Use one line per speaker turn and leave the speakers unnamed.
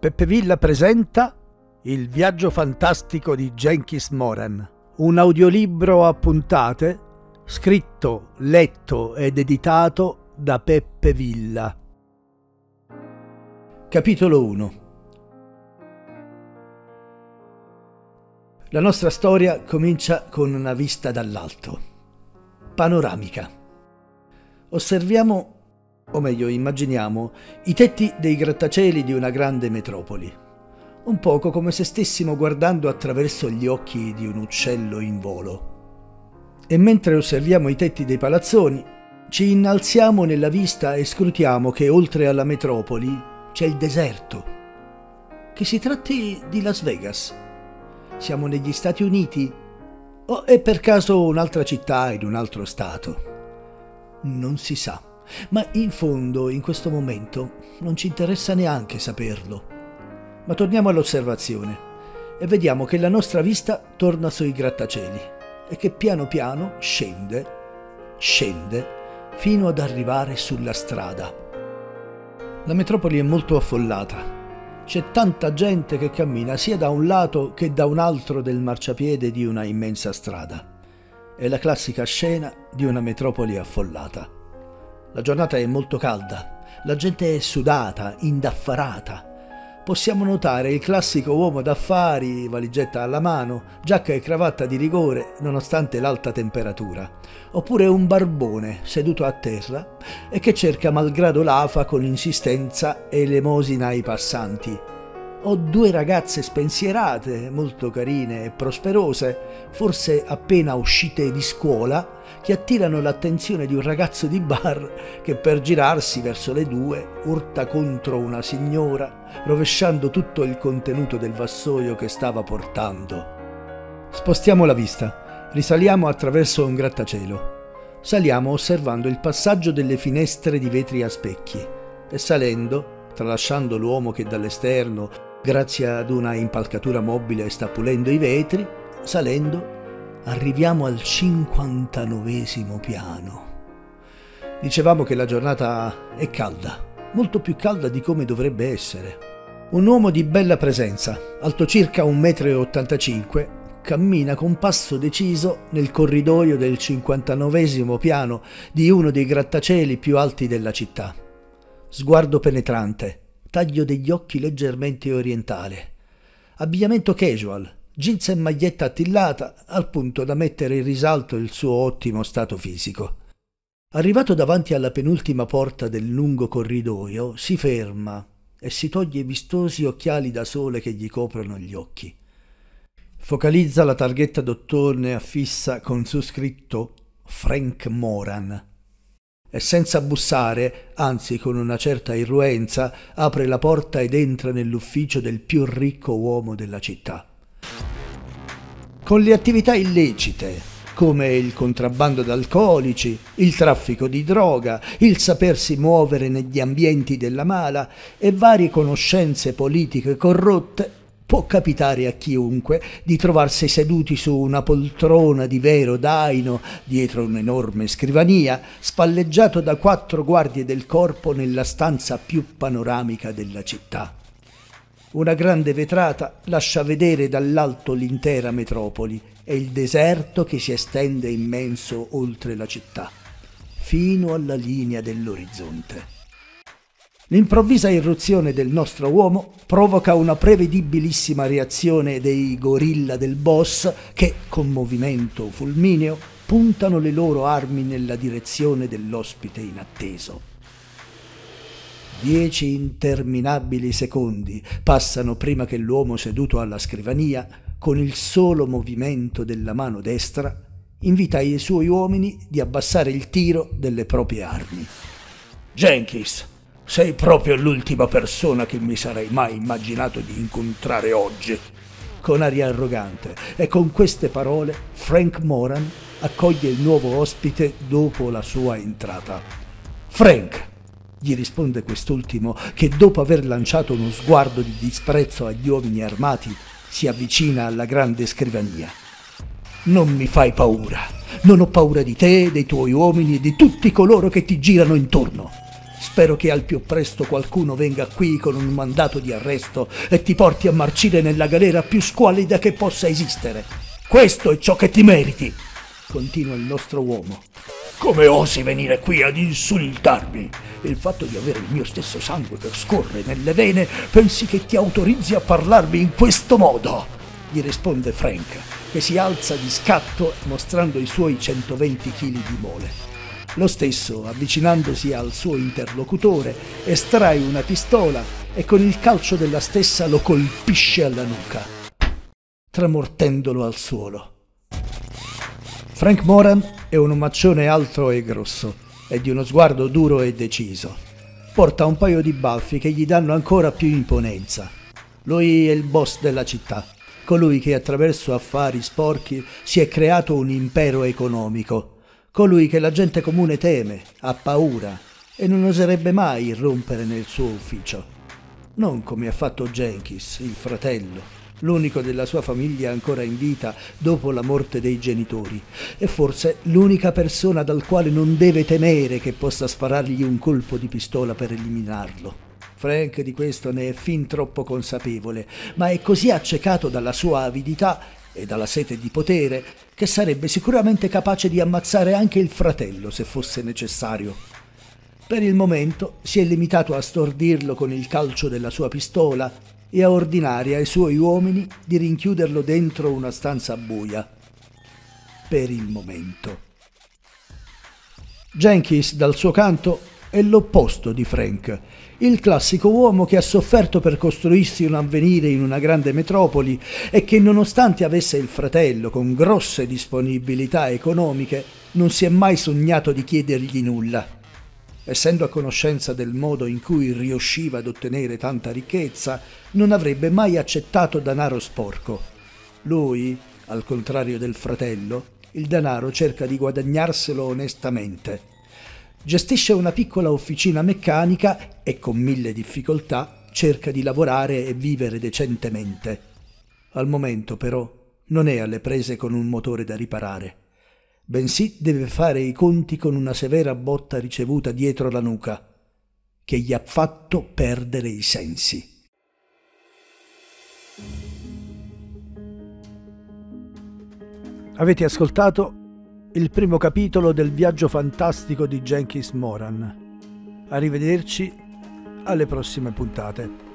Peppe Villa presenta Il viaggio fantastico di Jenkins Moran, un audiolibro a puntate scritto, letto ed editato da Peppe Villa. Capitolo 1 La nostra storia comincia con una vista dall'alto, panoramica. Osserviamo o meglio immaginiamo, i tetti dei grattacieli di una grande metropoli. Un poco come se stessimo guardando attraverso gli occhi di un uccello in volo. E mentre osserviamo i tetti dei palazzoni, ci innalziamo nella vista e scrutiamo che oltre alla metropoli c'è il deserto. Che si tratti di Las Vegas. Siamo negli Stati Uniti o è per caso un'altra città in un altro stato? Non si sa. Ma in fondo, in questo momento, non ci interessa neanche saperlo. Ma torniamo all'osservazione e vediamo che la nostra vista torna sui grattacieli e che piano piano scende, scende, fino ad arrivare sulla strada. La metropoli è molto affollata. C'è tanta gente che cammina sia da un lato che da un altro del marciapiede di una immensa strada. È la classica scena di una metropoli affollata. La giornata è molto calda, la gente è sudata, indaffarata. Possiamo notare il classico uomo d'affari, valigetta alla mano, giacca e cravatta di rigore nonostante l'alta temperatura, oppure un barbone seduto a terra e che cerca malgrado l'afa con insistenza elemosina ai passanti, ho due ragazze spensierate, molto carine e prosperose, forse appena uscite di scuola, che attirano l'attenzione di un ragazzo di bar che per girarsi verso le due urta contro una signora, rovesciando tutto il contenuto del vassoio che stava portando. Spostiamo la vista, risaliamo attraverso un grattacielo. Saliamo osservando il passaggio delle finestre di vetri a specchi e salendo, tralasciando l'uomo che dall'esterno Grazie ad una impalcatura mobile sta pulendo i vetri, salendo arriviamo al 59 piano. Dicevamo che la giornata è calda, molto più calda di come dovrebbe essere. Un uomo di bella presenza, alto circa 1,85 m, cammina con passo deciso nel corridoio del 59 piano di uno dei grattacieli più alti della città. Sguardo penetrante, taglio degli occhi leggermente orientale, abbigliamento casual, jeans e maglietta attillata al punto da mettere in risalto il suo ottimo stato fisico. Arrivato davanti alla penultima porta del lungo corridoio, si ferma e si toglie i vistosi occhiali da sole che gli coprono gli occhi. Focalizza la targhetta d'ottone affissa con su scritto Frank Moran e senza bussare, anzi con una certa irruenza, apre la porta ed entra nell'ufficio del più ricco uomo della città. Con le attività illecite, come il contrabbando d'alcolici, il traffico di droga, il sapersi muovere negli ambienti della mala e varie conoscenze politiche corrotte, Può capitare a chiunque di trovarsi seduti su una poltrona di vero daino dietro un'enorme scrivania, spalleggiato da quattro guardie del corpo nella stanza più panoramica della città. Una grande vetrata lascia vedere dall'alto l'intera metropoli e il deserto che si estende immenso oltre la città, fino alla linea dell'orizzonte. L'improvvisa irruzione del nostro uomo provoca una prevedibilissima reazione dei gorilla del boss che, con movimento fulmineo, puntano le loro armi nella direzione dell'ospite inatteso. Dieci interminabili secondi passano prima che l'uomo seduto alla scrivania, con il solo movimento della mano destra, invita i suoi uomini di abbassare il tiro delle proprie armi. Jenkins, sei proprio l'ultima persona che mi sarei mai immaginato di incontrare oggi. Con aria arrogante e con queste parole Frank Moran accoglie il nuovo ospite dopo la sua entrata. Frank, gli risponde quest'ultimo che dopo aver lanciato uno sguardo di disprezzo agli uomini armati si avvicina alla grande scrivania. Non mi fai paura. Non ho paura di te, dei tuoi uomini e di tutti coloro che ti girano intorno Spero che al più presto qualcuno venga qui con un mandato di arresto e ti porti a marcire nella galera più squalida che possa esistere. Questo è ciò che ti meriti, continua il nostro uomo. Come osi venire qui ad insultarmi? Il fatto di avere il mio stesso sangue che scorre nelle vene pensi che ti autorizzi a parlarmi in questo modo? Gli risponde Frank, che si alza di scatto mostrando i suoi 120 kg di mole. Lo stesso, avvicinandosi al suo interlocutore, estrae una pistola e con il calcio della stessa lo colpisce alla nuca, tramortendolo al suolo. Frank Moran è un omaccione alto e grosso e di uno sguardo duro e deciso. Porta un paio di baffi che gli danno ancora più imponenza. Lui è il boss della città, colui che attraverso affari sporchi si è creato un impero economico colui che la gente comune teme, ha paura e non oserebbe mai irrompere nel suo ufficio. Non come ha fatto Jenkins, il fratello, l'unico della sua famiglia ancora in vita dopo la morte dei genitori, e forse l'unica persona dal quale non deve temere che possa sparargli un colpo di pistola per eliminarlo. Frank di questo ne è fin troppo consapevole, ma è così accecato dalla sua avidità e dalla sete di potere che sarebbe sicuramente capace di ammazzare anche il fratello se fosse necessario. Per il momento si è limitato a stordirlo con il calcio della sua pistola e a ordinare ai suoi uomini di rinchiuderlo dentro una stanza buia. Per il momento. Jenkins, dal suo canto, è l'opposto di Frank, il classico uomo che ha sofferto per costruirsi un avvenire in una grande metropoli e che nonostante avesse il fratello con grosse disponibilità economiche, non si è mai sognato di chiedergli nulla. Essendo a conoscenza del modo in cui riusciva ad ottenere tanta ricchezza, non avrebbe mai accettato danaro sporco. Lui, al contrario del fratello, il denaro cerca di guadagnarselo onestamente. Gestisce una piccola officina meccanica e con mille difficoltà cerca di lavorare e vivere decentemente. Al momento però non è alle prese con un motore da riparare, bensì deve fare i conti con una severa botta ricevuta dietro la nuca, che gli ha fatto perdere i sensi. Avete ascoltato il primo capitolo del viaggio fantastico di Jenkins Moran. Arrivederci alle prossime puntate.